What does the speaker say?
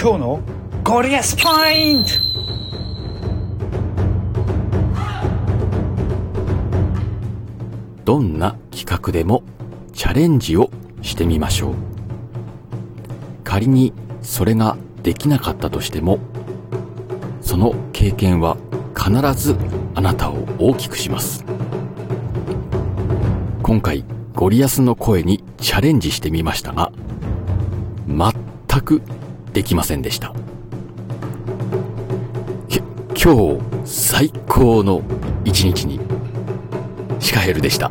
今日のゴリアスポイントどんな企画でもチャレンジをしてみましょう。仮にそれができなかったとしても、その経験は必ずあなたを大きくします。今回ゴリアスの声にチャレンジしてみましたが、全くできませんでした。今日最高の一日にシカヘルでした。